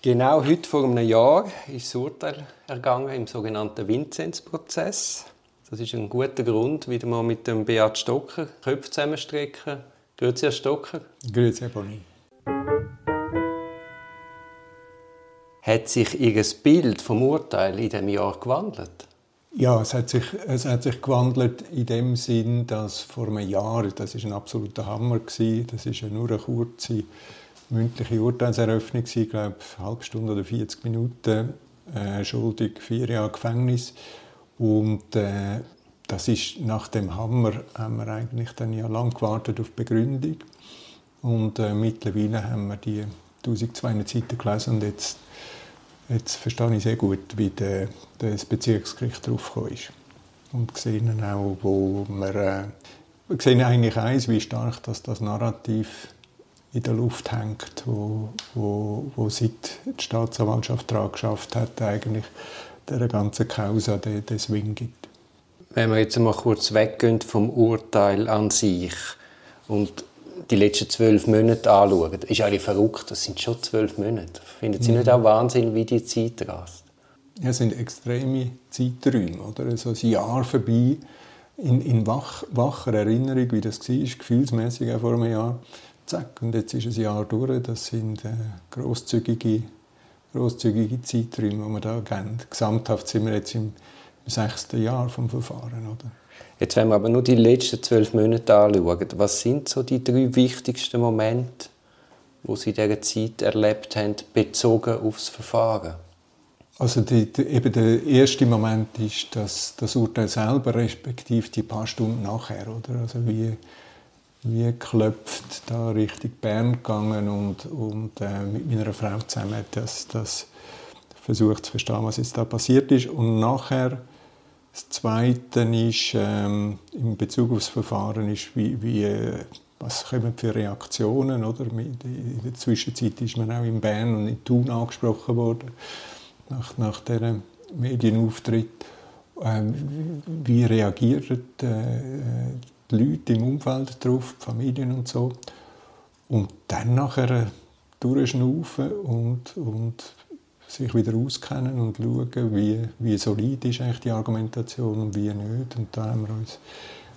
Genau heute vor einem Jahr ist das Urteil ergangen im sogenannten Vinzenz-Prozess. Das ist ein guter Grund, wieder mal mit dem Beat Stocker Köpfe zusammenstrecken. Grüezi, Herr Stocker. Grüezi, Herr Boni. Hat sich Ihr Bild vom Urteil in diesem Jahr gewandelt? Ja, es hat, sich, es hat sich gewandelt in dem Sinn, dass vor einem Jahr, das ist ein absoluter Hammer gewesen, das ist ja nur eine kurze mündliche Urteilseröffnung, ich glaube, eine halbe Stunde oder 40 Minuten, äh, schuldig, vier Jahre Gefängnis. Und äh, das ist nach dem Hammer haben wir eigentlich dann ja lang gewartet auf Begründung. Und äh, mittlerweile haben wir die 1200 Seiten gelesen und jetzt, jetzt verstehe ich sehr gut, wie der, das Bezirksgericht draufgekommen ist. Und sehen auch, wo wir, äh, sehen eigentlich eins, wie stark das, das Narrativ in der Luft hängt, wo, wo, wo seit die Staatsanwaltschaft daran geschafft hat, eigentlich der ganzen Causa den, den Swing gibt. Wenn wir jetzt mal kurz weggehen vom Urteil an sich und die letzten zwölf Monate anschauen, ist eigentlich verrückt, das sind schon zwölf Monate. Finden Sie mhm. nicht auch Wahnsinn, wie die Zeit rast? Ja, es sind extreme Zeiträume, oder? So ein Jahr vorbei, in, in wach, wacher Erinnerung, wie das war, gefühlsmäßig auch vor einem Jahr zack, und jetzt ist ein Jahr durch. Das sind äh, grosszügige, grosszügige Zeiträume, die wir da geben. Gesamthaft sind wir jetzt im, im sechsten Jahr vom Verfahren. Oder? Jetzt, wenn wir aber nur die letzten zwölf Monate anschauen, was sind so die drei wichtigsten Momente, wo Sie in dieser Zeit erlebt haben, bezogen auf das Verfahren? Also die, die, eben der erste Moment ist das, das Urteil selber, respektive die paar Stunden nachher. Oder? Also wie, wie geklopft da Richtung Bern gegangen und, und äh, mit meiner Frau zusammen das, das versucht zu verstehen, was jetzt da passiert ist. Und nachher, das Zweite ist, ähm, in Bezug auf das Verfahren, ist, wie, wie, äh, was kommen für Reaktionen, oder? In der Zwischenzeit ist man auch in Bern und in Thun angesprochen worden, nach, nach diesem Medienauftritt. Ähm, wie reagiert äh, die Leute im Umfeld drauf, die Familien und so. Und dann nachher durchschnaufen und, und sich wieder auskennen und schauen, wie, wie solid ist eigentlich die Argumentation und wie nicht. Und da haben wir uns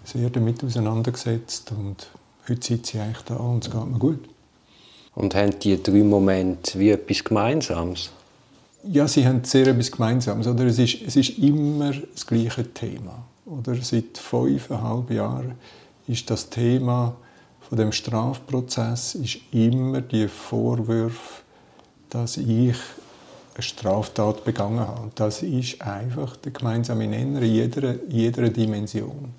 sehr damit auseinandergesetzt und heute sitze ich eigentlich da und es geht mir gut. Und haben die drei Momente wie etwas Gemeinsames? Ja, sie haben sehr etwas Gemeinsames. Oder? Es, ist, es ist immer das gleiche Thema oder seit fünfeinhalb Jahren ist das Thema von dem Strafprozess ist immer die Vorwürfe, dass ich eine Straftat begangen habe. Das ist einfach der gemeinsame Nenner in jeder, jeder Dimension.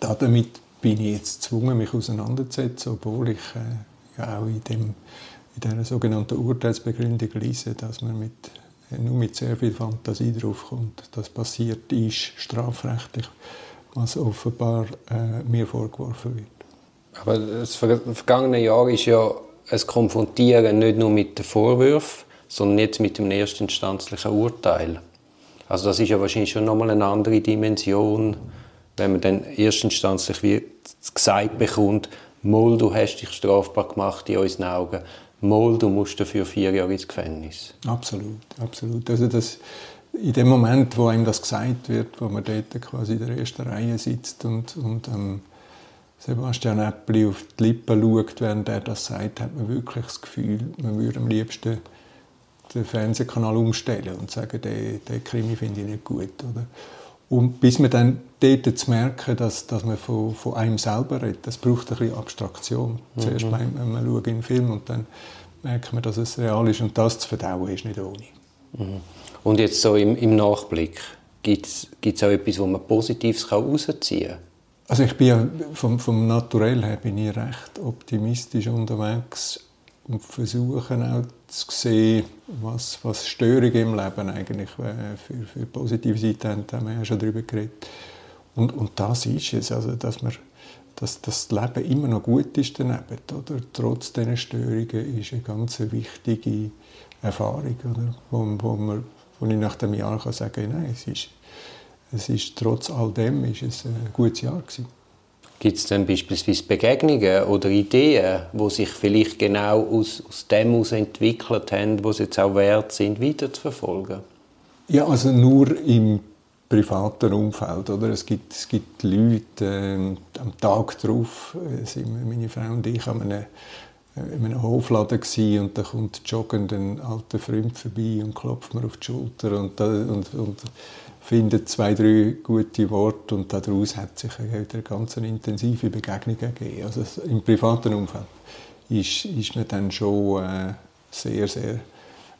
Damit bin ich jetzt gezwungen, mich auseinanderzusetzen, obwohl ich äh, ja auch in, dem, in dieser sogenannten Urteilsbegründung lese, dass man mit nur mit sehr viel Fantasie drauf kommt. Das passiert ist strafrechtlich, was offenbar äh, mir vorgeworfen wird. Aber das vergangene Jahr ist ja ein Konfrontieren nicht nur mit den Vorwürfen, sondern jetzt mit dem erstinstanzlichen Urteil. Also das ist ja wahrscheinlich schon nochmal eine andere Dimension, wenn man dann erstinstanzlich wie gesagt bekommt, Moll, du hast dich strafbar gemacht in unseren Augen mal, du musst dafür vier Jahre ins Gefängnis. Absolut, absolut. Also das, in dem Moment, wo einem das gesagt wird, wo man dort quasi in der ersten Reihe sitzt und, und ähm, Sebastian Äppli auf die Lippen schaut, während er das sagt, hat man wirklich das Gefühl, man würde am liebsten den Fernsehkanal umstellen und sagen, der, der Krimi finde ich nicht gut. Oder? Und bis man dann dort zu merken, dass, dass man von, von einem selber redet, das braucht ein bisschen Abstraktion. Mhm. Zuerst meint man, man schaut in den Film und dann merkt man, dass es real ist und das zu verdauen ist nicht ohne. Mhm. Und jetzt so im, im Nachblick, gibt es auch etwas, wo man Positives herausziehen kann? Also ich bin ja vom, vom Naturell her bin ich recht optimistisch unterwegs und versuche auch zu sehen, was, was Störungen im Leben eigentlich äh, für, für positive Seiten haben, da haben wir ja schon darüber geredet. Und, und das ist es, also dass, wir, dass das Leben immer noch gut ist daneben, oder? Trotz dieser Störungen ist eine ganz wichtige Erfahrung, oder? Wo, wo, man, wo ich nach dem Jahr kann sagen kann, nein, es ist, es ist trotz all dem ist es ein gutes Jahr gewesen. Gibt es dann beispielsweise Begegnungen oder Ideen, wo sich vielleicht genau aus, aus dem heraus entwickelt haben, wo es jetzt auch wert sind, weiterzuverfolgen? Ja, also nur im privaten Umfeld. Oder? Es, gibt, es gibt Leute, äh, am Tag darauf äh, sind meine Frau und ich an einem, in einem Hofladen gewesen, und da kommt joggend ein alter Freund vorbei und klopft mir auf die Schulter und, und, und findet zwei, drei gute Worte und daraus hat sich eine ganz intensive Begegnung gegeben. Also im privaten Umfeld ist, ist man dann schon äh, sehr, sehr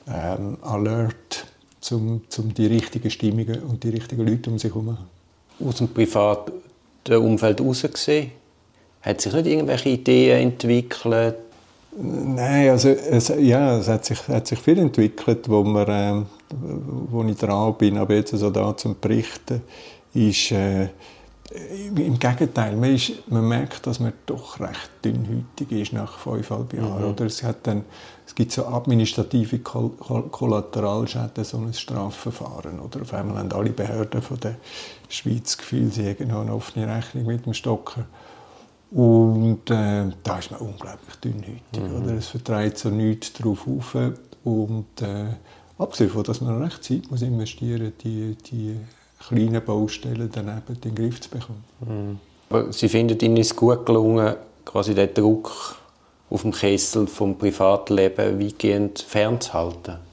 ähm, alert, um, um die richtigen Stimmungen und die richtigen Leute um sich herum Aus dem privaten Umfeld heraus gesehen, hat sich nicht irgendwelche Ideen entwickelt, Nein, also es, ja, es hat sich, hat sich viel entwickelt, wo, wir, äh, wo ich dran bin, aber jetzt so da zum Berichten, ist äh, im Gegenteil, man, ist, man, merkt, dass man doch recht dünnhütig ist nach fünfeinhalb Jahren. Mhm. Oder es, hat dann, es gibt so administrative Koll Kollateralschäden, so ein Strafverfahren. Oder auf einmal haben alle Behörden von der Schweiz das Gefühl, sie haben noch eine offene Rechnung mit dem Stocker. Und äh, da ist man unglaublich dünnhütig. Mhm. Oder? Es vertreibt so nichts drauf auf. Und äh, abgesehen davon, dass man recht Zeit muss investieren die, die kleinen Baustellen daneben in den Griff zu bekommen. Mhm. Aber Sie finden, Ihnen ist gut gelungen, quasi den Druck auf dem Kessel vom Privatleben weitgehend fernzuhalten?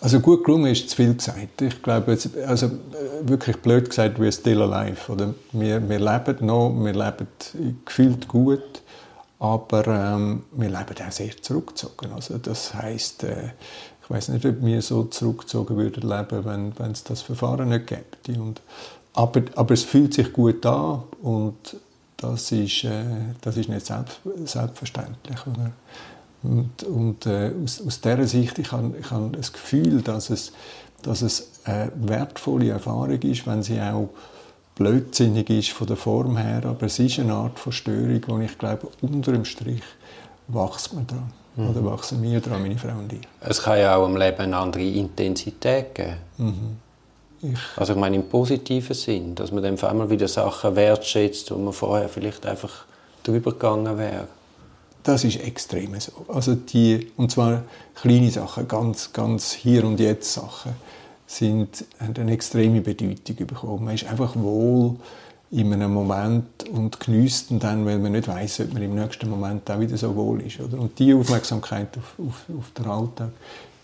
Also gut gelungen ist zu viel gesagt. Ich glaube, also wirklich blöd gesagt, we're still alive. Oder wir, wir leben noch, wir leben gefühlt gut, aber ähm, wir leben auch sehr zurückgezogen. Also das heißt, äh, ich weiß nicht, ob wir so zurückgezogen würden leben, wenn, wenn es das Verfahren nicht gäbe. Und, aber, aber es fühlt sich gut an und das ist, äh, das ist nicht selbst, selbstverständlich. Oder? Und, und äh, aus, aus dieser Sicht, ich habe ich hab das Gefühl, dass es, dass es eine wertvolle Erfahrung ist, wenn sie auch blödsinnig ist von der Form her, aber es ist eine Art von Störung, wo ich glaube, unter dem Strich wächst man dran. Mhm. Oder wachsen wir dran, meine Frau und ich. Es kann ja auch im Leben eine andere Intensität geben. Mhm. Ich also ich meine im positiven Sinn, dass man dann auf einmal wieder Sachen wertschätzt, wo man vorher vielleicht einfach drüber gegangen wäre. Das ist extrem so. Also die, und zwar kleine Sachen, ganz, ganz hier und jetzt Sachen, sind, haben eine extreme Bedeutung bekommen. Man ist einfach wohl in einem Moment und genießt ihn dann, weil man nicht weiß, ob man im nächsten Moment auch wieder so wohl ist. Oder? Und die Aufmerksamkeit auf, auf, auf den Alltag,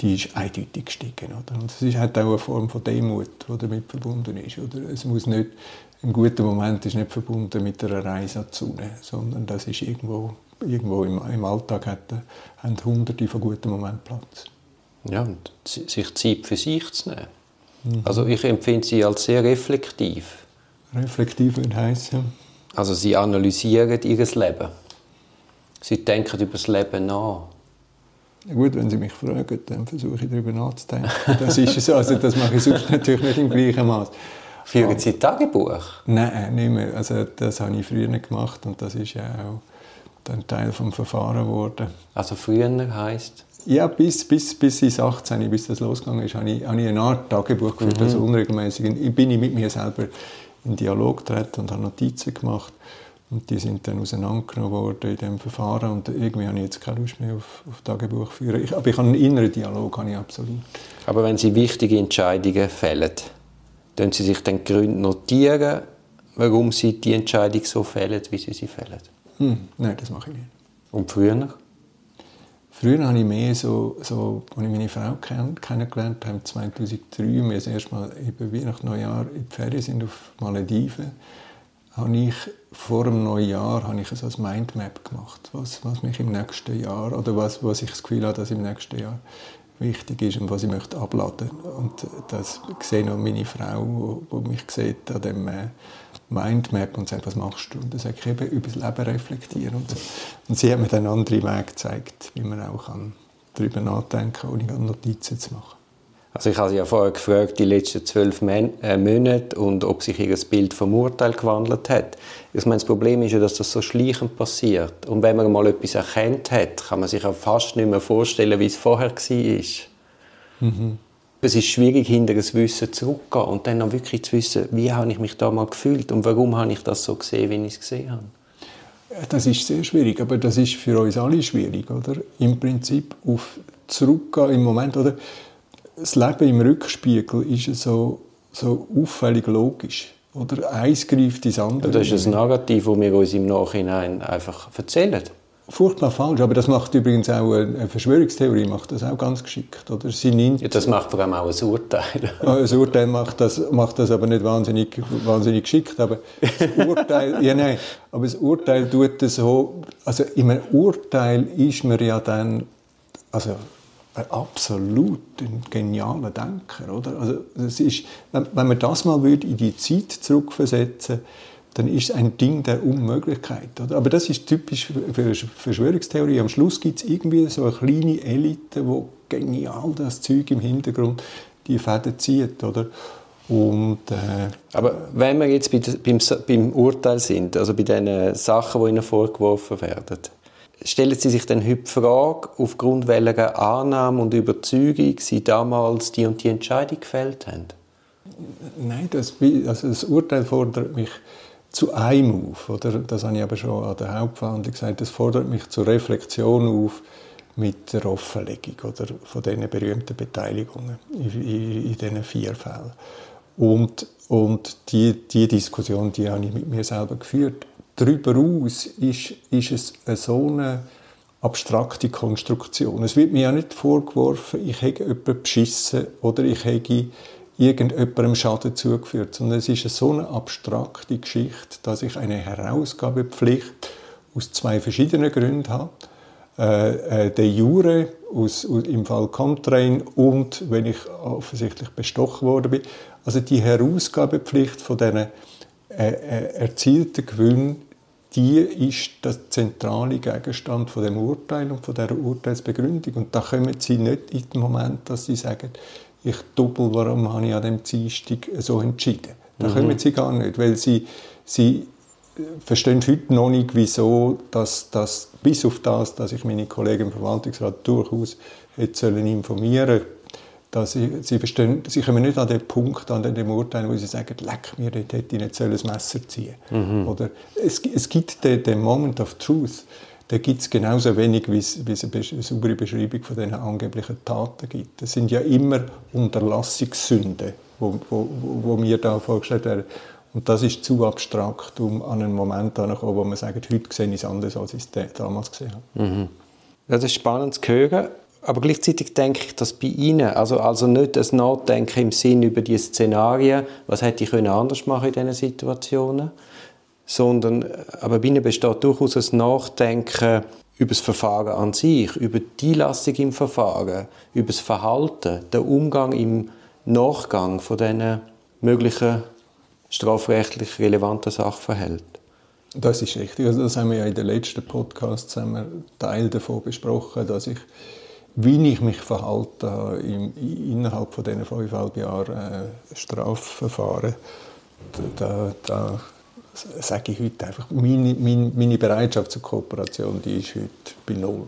die ist eindeutig gestiegen. Oder? Und es hat auch eine Form von Demut, die damit verbunden ist. Oder? Es muss nicht, ein guter Moment ist nicht verbunden mit einer Reise an sondern das ist irgendwo irgendwo im, im Alltag hat, haben Hunderte von guten Momenten Platz. Ja, und sich Zeit für sich zu nehmen. Mhm. Also ich empfinde sie als sehr reflektiv. Reflektiv würde heißen? Also sie analysieren ihr Leben. Sie denken über das Leben nach. Ja gut, wenn Sie mich fragen, dann versuche ich darüber nachzudenken. Das ist so. Also das mache ich sonst natürlich nicht im gleichen Maß. Führen Sie Tagebuch? Nein, nicht mehr. Also das habe ich früher gemacht und das ist ja auch dann Teil vom Verfahren geworden. Also früher heisst? Ja, bis, bis, bis ins 18, bis das losgegangen ist, habe ich, habe ich eine Art Tagebuch geführt, mhm. also unregelmäßig. Ich bin mit mir selber in Dialog getreten und habe Notizen gemacht. Und die sind dann auseinandergenommen worden in diesem Verfahren. Und irgendwie habe ich jetzt keine Lust mehr auf, auf Tagebuch führen. Ich, aber ich habe einen inneren Dialog, habe ich absolut. Aber wenn Sie wichtige Entscheidungen fällen, können Sie sich dann Gründe notieren, warum Sie die Entscheidung so fällen, wie Sie sie fällen? Hm, nein, das mache ich nicht. Und früher? Früher habe ich mehr so, so als ich meine Frau kenn, kennengelernt habe, 2003, wir das erste Mal eben Weihnachten, Neujahr in die Ferien sind auf Malediven, habe ich vor dem Neujahr habe ich so ein Mindmap gemacht, was, was mich im nächsten Jahr, oder was, was ich das Gefühl habe, dass im nächsten Jahr wichtig ist und was ich möchte abladen. Und das sehe auch meine Frau, die mich sieht an dem äh, Mindmap und sagt, was machst du? Und dann sage ich eben, über das Leben reflektieren. Und, und sie hat mir dann einen anderen Weg gezeigt, wie man auch kann darüber nachdenken kann, ohne Notizen zu machen. Also ich habe Sie ja vorher gefragt, die letzten zwölf äh, Monate und ob sich Ihr Bild vom Urteil gewandelt hat. Ich meine, das Problem ist ja, dass das so schleichend passiert. Und wenn man mal etwas erkannt hat, kann man sich auch fast nicht mehr vorstellen, wie es vorher war. Mhm es ist schwierig, hinter das Wissen zurückzugehen und dann noch wirklich zu wissen, wie habe ich mich da mal gefühlt und warum habe ich das so gesehen, wie ich es gesehen habe. Das ist sehr schwierig, aber das ist für uns alle schwierig, oder? Im Prinzip auf zurückgehen im Moment, oder? Das Leben im Rückspiegel ist so, so auffällig logisch. Oder eins greift ins andere. Das ist ein Narrativ, das wir uns im Nachhinein einfach erzählen. Furchtbar falsch, aber das macht übrigens auch eine Verschwörungstheorie macht das auch ganz geschickt, oder? Sie nimmt ja, das macht vor allem auch ein Urteil. ein Urteil macht das, macht das aber nicht wahnsinnig, wahnsinnig geschickt, aber das Urteil, ja nein, aber das Urteil tut es so, also in einem Urteil ist man ja dann, also absolut ein genialer Denker, oder? Also das ist, wenn, man das mal würde in die Zeit zurückversetzen dann ist es ein Ding der Unmöglichkeit. Oder? Aber das ist typisch für Verschwörungstheorie. Am Schluss gibt es irgendwie so eine kleine Elite, wo genial das Zeug im Hintergrund die Fäden zieht. Oder? Und, äh, Aber wenn wir jetzt beim, beim Urteil sind, also bei den Sachen, die Ihnen vorgeworfen werden, stellen Sie sich dann heute die Frage, aufgrund welcher Annahme und Überzeugung Sie damals die und die Entscheidung gefällt haben? Nein, das, also das Urteil fordert mich zu einem auf. Oder? Das habe ich aber schon an der Hauptverhandlung gesagt. Das fordert mich zur Reflexion auf mit der Offenlegung oder von diesen berühmten Beteiligungen in, in, in diesen vier Fällen. Und, und die, die Diskussion, die habe ich mit mir selber geführt. Darüber aus ist, ist es eine so eine abstrakte Konstruktion. Es wird mir ja nicht vorgeworfen, ich hätte jemanden beschissen oder ich hätte irgendjemandem Schaden zugeführt, sondern es ist so eine abstrakte Geschichte, dass ich eine Herausgabepflicht aus zwei verschiedenen Gründen habe. Äh, äh, der Jure aus, aus, im Fall Contrain und wenn ich offensichtlich bestochen worden bin. Also die Herausgabepflicht von diesen äh, erzielten Gewinnen, die ist der zentrale Gegenstand von dem Urteil und von der Urteilsbegründung. Und da kommen Sie nicht in den Moment, dass Sie sagen, ich doppel, warum habe ich an dem Dienstag so entschieden. Da mhm. kommen sie gar nicht, weil sie, sie verstehen heute noch nicht, wieso, dass, dass bis auf das, dass ich meine Kollegen im Verwaltungsrat durchaus hätte informieren sollen, dass ich, sie verstehen, sie kommen nicht an den Punkt, an dem Urteil, wo sie sagen, leck mir, dort hätte ich nicht ein Messer ziehen mhm. Oder es, es gibt den, den Moment of Truth, da gibt es genauso wenig, wie es, wie es eine saubere Beschreibung von diesen angeblichen Taten gibt. Das sind ja immer Unterlassungssünden, wo, wo, wo mir da vorgestellt werden. Und das ist zu abstrakt, um an einen Moment zu kommen, wo man sagt, heute sehe ich es anders, als ich es damals gesehen habe. Mhm. Das ist spannend zu hören. Aber gleichzeitig denke ich, dass bei Ihnen, also, also nicht das Nachdenken im Sinn über die Szenarien, was hätte ich anders machen in diesen Situationen, sondern aber bei ihnen besteht durchaus ein Nachdenken über das Verfahren an sich, über die Einlassung im Verfahren, über das Verhalten, den Umgang im Nachgang von diesen möglichen strafrechtlich relevanten Sachverhalten. Das ist richtig. Also das haben wir ja in den letzten Podcasts haben Teil davon besprochen, dass ich, wie ich mich verhalte im, innerhalb von diesen fünfeinhalb Jahren äh, Strafverfahren, da, da sage ich heute einfach, meine, meine, meine, Bereitschaft zur Kooperation, die ist heute bei Null.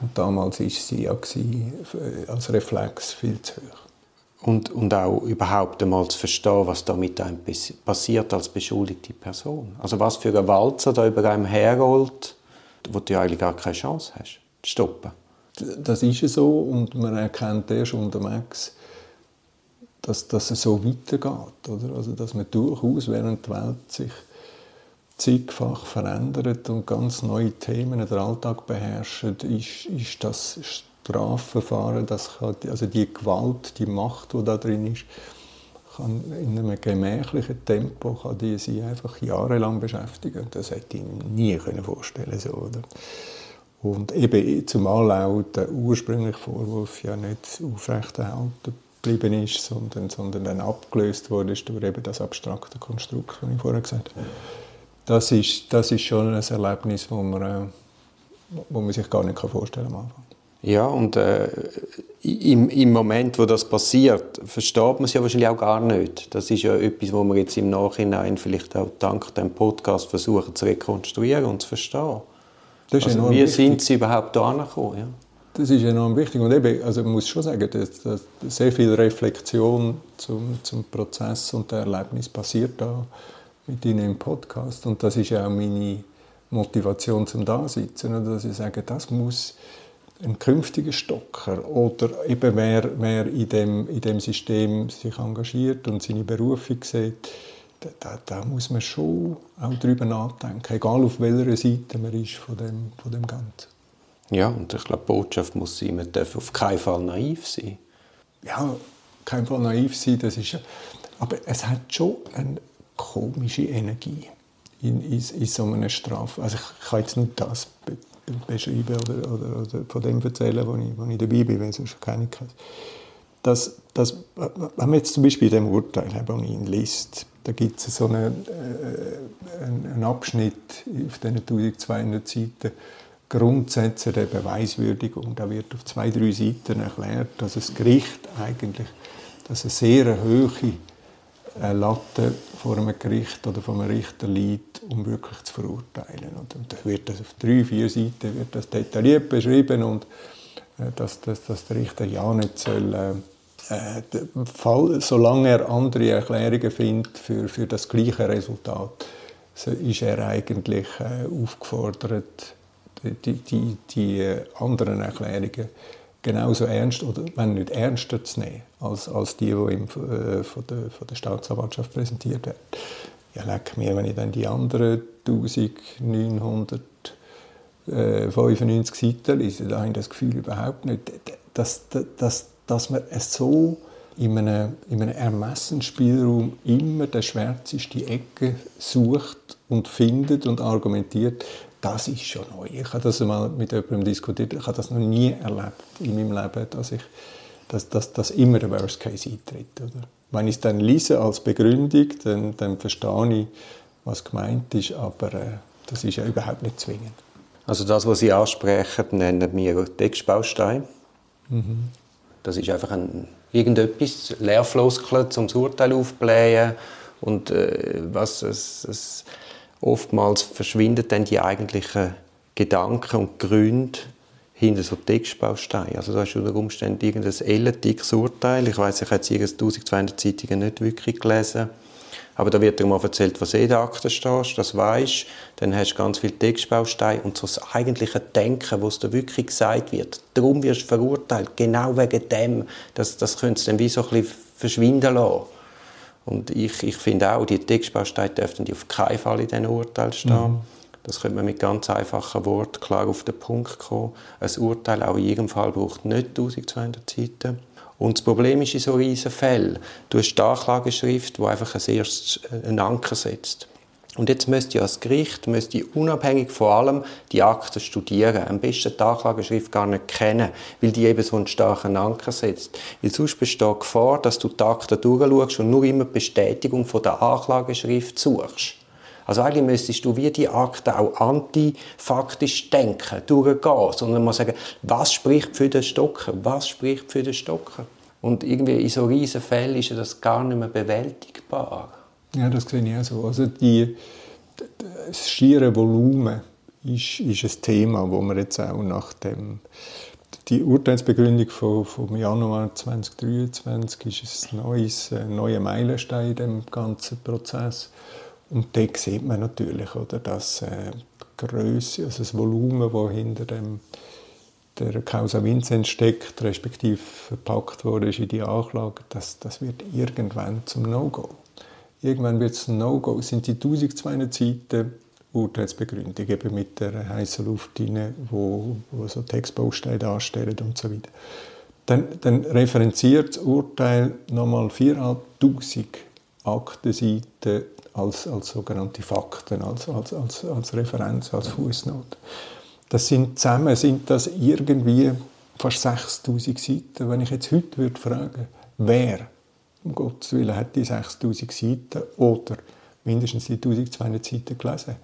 Und damals war sie ja äh, als Reflex viel zu hoch. Und, und auch überhaupt einmal zu verstehen, was da mit einem passiert als beschuldigte Person. Also was für ein Walzer da über einem herrollt, wo du eigentlich gar keine Chance hast, zu stoppen. Das ist so und man erkennt erst unterwegs, dass, dass es so weitergeht. Oder? Also, dass man durchaus, während die Welt sich zigfach verändert und ganz neue Themen den Alltag beherrschen, ist, ist das Strafverfahren, das kann, also die Gewalt, die Macht, die da drin ist, kann in einem gemächlichen Tempo kann die sie einfach jahrelang beschäftigen. Das hätte ich nie vorstellen so, oder? Und eben zumal auch der ursprüngliche Vorwurf ja nicht aufrechterhalten geblieben ist, sondern, sondern dann abgelöst wurde durch eben das abstrakte Konstrukt, das ich vorher gesagt habe. Das ist, das ist schon ein Erlebnis, das man, äh, wo man sich gar nicht vorstellen kann. Ja, und äh, im, im Moment, wo das passiert, versteht man es ja wahrscheinlich auch gar nicht. Das ist ja etwas, wo wir jetzt im Nachhinein vielleicht auch dank dem Podcast versuchen zu rekonstruieren und zu verstehen. Also, wie wichtig. sind sie überhaupt da angekommen? Ja? Das ist enorm wichtig. Und eben, also man muss schon sagen, dass, dass sehr viel Reflexion zum, zum Prozess und dem Erlebnis passiert da mit Ihnen im Podcast. Und das ist auch meine, Motivation zum Dasitzen. Dass ich sage, das muss ein künftiger Stocker oder eben wer, wer in, dem, in dem System sich engagiert und seine Berufung sieht, da, da, muss man schon auch darüber nachdenken, egal auf welcher Seite man ist von dem, von dem Ganzen. Ja, und ich glaube, die Botschaft muss sein, man darf auf keinen Fall naiv sein. Ja, kein Fall naiv sein, das ist aber es hat schon eine komische Energie in, in, in so einer Strafe. Also ich kann jetzt nicht das be beschreiben oder, oder, oder, von dem erzählen, wo ich, wo ich dabei bin, weil sonst keine ich das, das, wenn man jetzt zum Beispiel in dem Urteil, das ich ihn liest, da gibt es so einen, äh, einen Abschnitt auf diesen 1200 Seiten, Grundsätze der Beweiswürdigung. Da wird auf zwei, drei Seiten erklärt, dass das Gericht eigentlich dass eine sehr hohe Latte vor einem Gericht oder vom Richter liegt, um wirklich zu verurteilen. Und dann wird das auf drei, vier Seiten wird das detailliert beschrieben und äh, dass, dass, dass der Richter ja nicht soll, äh, äh Fall, solange er andere Erklärungen findet für, für das gleiche Resultat, so ist er eigentlich äh, aufgefordert, die, die, die äh, anderen Erklärungen genauso ernst oder wenn nicht ernster zu nehmen als, als die, die ihm äh, von, der, von der Staatsanwaltschaft präsentiert werden. Ja, leck mir, wenn ich dann die anderen 1995 Seiten lese, da habe ich das Gefühl überhaupt nicht, dass, dass, dass man es so in einem, in einem Ermessensspielraum immer der schwärzeste Ecke sucht und findet und argumentiert, das ist schon neu. Ich habe das mal mit jemandem diskutiert, ich habe das noch nie erlebt in meinem Leben, dass, ich, dass, dass, dass immer der Worst Case eintritt. Oder? Wenn ich es dann lese als Begründung, dann, dann verstehe ich, was gemeint ist, aber äh, das ist ja überhaupt nicht zwingend. Also das, was Sie ansprechen, nennen wir Textbaustein. Mhm. Das ist einfach ein, irgendetwas, Leerfloskeln, das Urteil aufzublähen und äh, was es, es oftmals verschwinden dann die eigentlichen Gedanken und Gründe hinter so Textbausteinen. Also da hast unter Umständen irgendein ellendickes Urteil. Ich weiß, ich habe jetzt 1200 Zeitungen nicht wirklich gelesen. Aber da wird dir mal erzählt, was in der Akte steht, das weisst. Dann hast du ganz viele Textbausteine und so das eigentliche Denken, was da wirklich gesagt wird. Darum wirst du verurteilt, genau wegen dem. Das, das könntest du dann wie so ein bisschen verschwinden lassen. Und ich, ich finde auch, die Textbausteine dürften auf keinen Fall in diesen Urteil stehen. Mhm. Das könnte man mit ganz einfachen Worten klar auf den Punkt kommen. Ein Urteil auch in jedem Fall braucht nicht 1200 Seiten. Und das Problem ist in so riesen Fällen, du hast die Anklageschrift, die einfach als erstes einen Anker setzt. Und jetzt müsste ja das Gericht müsste unabhängig von allem die Akten studieren. Am besten die Anklageschrift gar nicht kennen, weil die eben so einen starken Anker setzt. Weil sonst besteht die Gefahr, dass du die Akten durchschaust und nur immer die Bestätigung von der Anklageschrift suchst. Also eigentlich müsstest du wie die Akte auch antifaktisch denken, durchgehen, sondern mal sagen, was spricht für den Stocker, was spricht für den Stocker. Und irgendwie in so riesen Fällen ist das gar nicht mehr bewältigbar. Ja, das sehe ich auch so. Also die, das schiere Volumen ist, ist ein Thema, wo wir jetzt auch nach dem die Urteilsbegründung vom, vom Januar 2023 ist ein neues, neuer Meilenstein in dem ganzen Prozess. Und da sieht man natürlich, oder, dass äh, die Größe, also das Volumen, das hinter dem, der Causa Vincenz steckt, respektive verpackt wurde in die Anklage, das, das wird irgendwann zum No-Go. Irgendwann wird es ein No-Go. Sind die 1200 Seiten Urteilsbegründung, eben mit der heißen Luft rein, wo, wo so Textbausteine darstellen und so weiter. Dann, dann referenziert das Urteil nochmal 4'500 Aktenseiten als, als sogenannte Fakten, als, als, als, als Referenz, als Fußnote. Das sind zusammen sind das irgendwie fast 6000 Seiten. Wenn ich jetzt heute würde fragen, wer um Gottes Willen hat die 6000 Seiten oder mindestens die 1200 Seiten gelesen.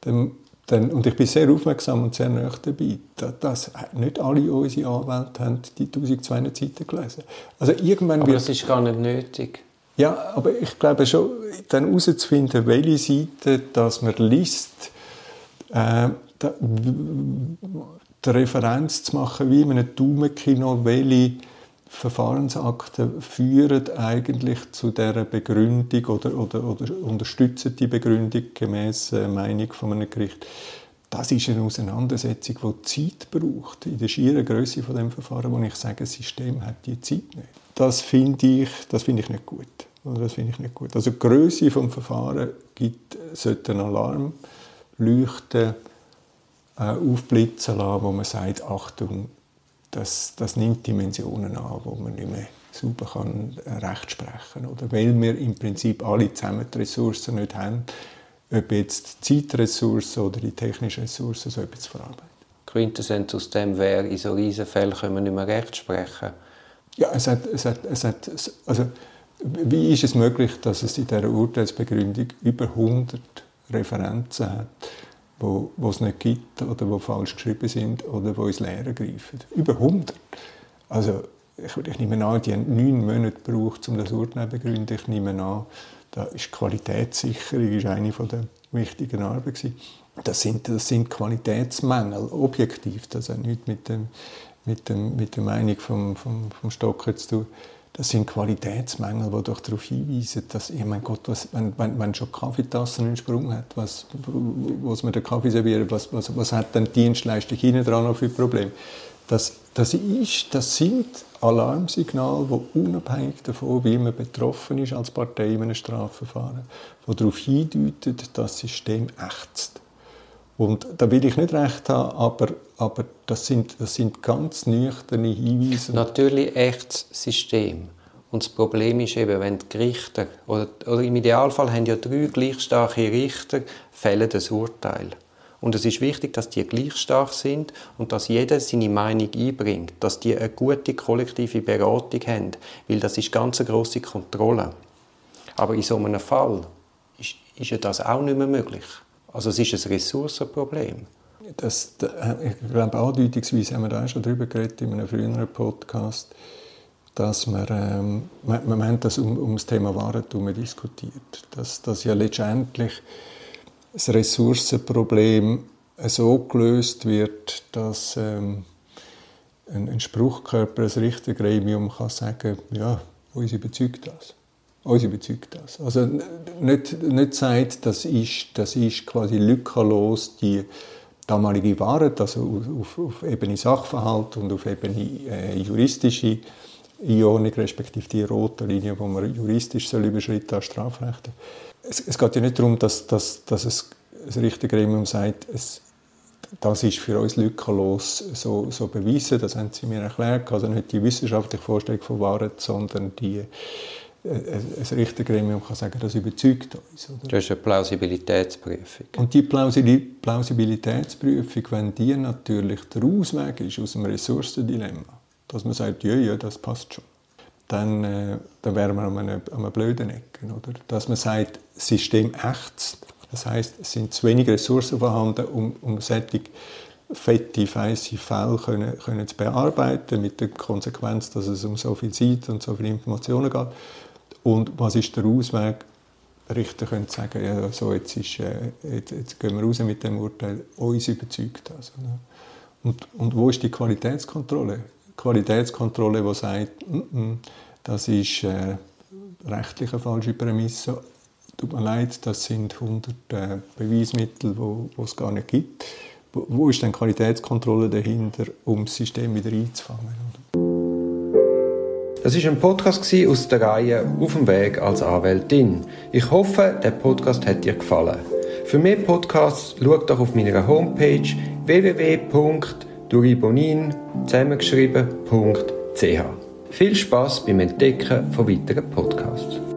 Dann, dann, und ich bin sehr aufmerksam und sehr nah dabei, dass nicht alle unsere Anwälte haben die 1200 Seiten gelesen. Also irgendwann aber wird, das ist gar nicht nötig. Ja, aber ich glaube schon, dann herauszufinden, welche Seite dass man liest, äh, die Referenz zu machen, wie in einem Daumenkino, welche Verfahrensakte führen eigentlich zu der Begründung oder, oder, oder unterstützen die Begründung gemäß äh, Meinung von einem Gericht. das ist eine Auseinandersetzung, die Zeit braucht. In der schieren Größe von dem Verfahren, wo ich sage, das System hat die Zeit nicht. Das finde ich, das ich nicht gut. Das finde ich nicht gut. Also die Größe vom Verfahren gibt, sollte einen Alarm leuchten, äh, aufblitzen lassen, wo man sagt, Achtung, das, das nimmt Dimensionen an, wo man nicht mehr sauber kann Recht sprechen kann. Weil wir im Prinzip alle zusammen die Ressourcen nicht haben, ob jetzt die Zeitressourcen oder die technischen Ressourcen so etwas verarbeiten. Quintessenz aus dem wäre, in so riesen Fällen können wir nicht mehr Recht sprechen. Ja, es hat, es hat, es hat, also, wie ist es möglich, dass es in dieser Urteilsbegründung über 100 Referenzen hat, wo, wo es nicht gibt oder wo falsch geschrieben sind oder wo ins Leere greifen? Über 100. Also, ich, ich nehme an, die haben neun Monate gebraucht, um das Urteil zu begründen. Ich nehme an, da ist Qualitätssicherung ist eine der wichtigen Arbeiten. Das sind, das sind Qualitätsmängel, objektiv. Das hat nichts mit, dem, mit, dem, mit der Meinung vom, vom, vom Stocker zu tun. Das sind Qualitätsmängel, die doch darauf hinweisen, dass, ich mein Gott, was, wenn, wenn, wenn schon Kaffeetassen einen Sprung hat, was, was man den Kaffee serviert, was, was, was hat denn die Dienstleistung hinten dran noch für Probleme? Das, das, ist, das sind Alarmsignale, die unabhängig davon, wie man betroffen ist als Partei in einem Strafverfahren, die darauf hindeuten, dass das System ächzt. Und da will ich nicht recht haben, aber, aber das, sind, das sind ganz nüchterne Hinweise. Natürlich echtes System. Und das Problem ist eben, wenn die Richter, oder, oder im Idealfall haben ja drei gleich starke Richter, fällen das Urteil. Und es ist wichtig, dass die gleich stark sind und dass jeder seine Meinung einbringt, dass die eine gute kollektive Beratung haben, weil das ist ganz eine grosse Kontrolle. Aber in so einem Fall ist, ist ja das auch nicht mehr möglich. Also es ist ein Ressourcenproblem. Das, ich glaube, andeutungsweise haben wir da schon darüber geredet in einem früheren Podcast, dass wir, ähm, wir, wir haben das um, um das Thema Warentum diskutiert, dass, dass ja letztendlich das Ressourcenproblem so gelöst wird, dass ähm, ein, ein Spruchkörper, ein Richtergremium kann sagen, ja, uns überzeugt das. Uns überzeugt das. Also nicht, nicht sagt, das ist, das ist quasi lückenlos die damalige Wahrheit, also auf, auf Ebene Sachverhalt und auf Ebene äh, juristische Einordnung, respektive die rote Linie, die man juristisch soll überschritten als Strafrecht es, es, geht ja nicht darum, dass, dass, dass es, das Richtergremium sagt, es, das ist für uns lückenlos so, so bewiesen, das haben sie mir erklärt, also nicht die wissenschaftliche Vorstellung von Wahrheit, sondern die, ein Richtergremium kann sagen, das überzeugt uns. Oder? Das ist eine Plausibilitätsprüfung. Und die Plausibilitätsprüfung, wenn die natürlich der Ausweg ist aus dem Ressourcendilemma, dass man sagt, ja, ja, das passt schon dann, äh, dann wären wir an einer, an einer blöden Ecke. Oder? Dass man sagt, das System ächzt. Das heißt, es sind zu wenig Ressourcen vorhanden, um, um solche fette, feisse Fälle können, können zu bearbeiten, mit der Konsequenz, dass es um so viel Zeit und so viele Informationen geht. Und was ist der Ausweg? Richter können sagen, ja, so, jetzt, ist, äh, jetzt, jetzt, gehen wir raus mit dem Urteil, uns überzeugt das. Oder? Und, und wo ist die Qualitätskontrolle? Qualitätskontrolle, die sagt, mm -mm, das ist äh, rechtlich eine falsche Prämisse. Tut mir leid, das sind 100 äh, Beweismittel, die es gar nicht gibt. Wo, wo ist denn Qualitätskontrolle dahinter, um das System wieder einzufangen? Das ist ein Podcast aus der Reihe Auf dem Weg als Anwältin. Ich hoffe, der Podcast hat dir gefallen. Für mehr Podcasts schau doch auf meiner Homepage www duribonin zusammengeschrieben.ch. Viel Spaß beim Entdecken von weiteren Podcasts.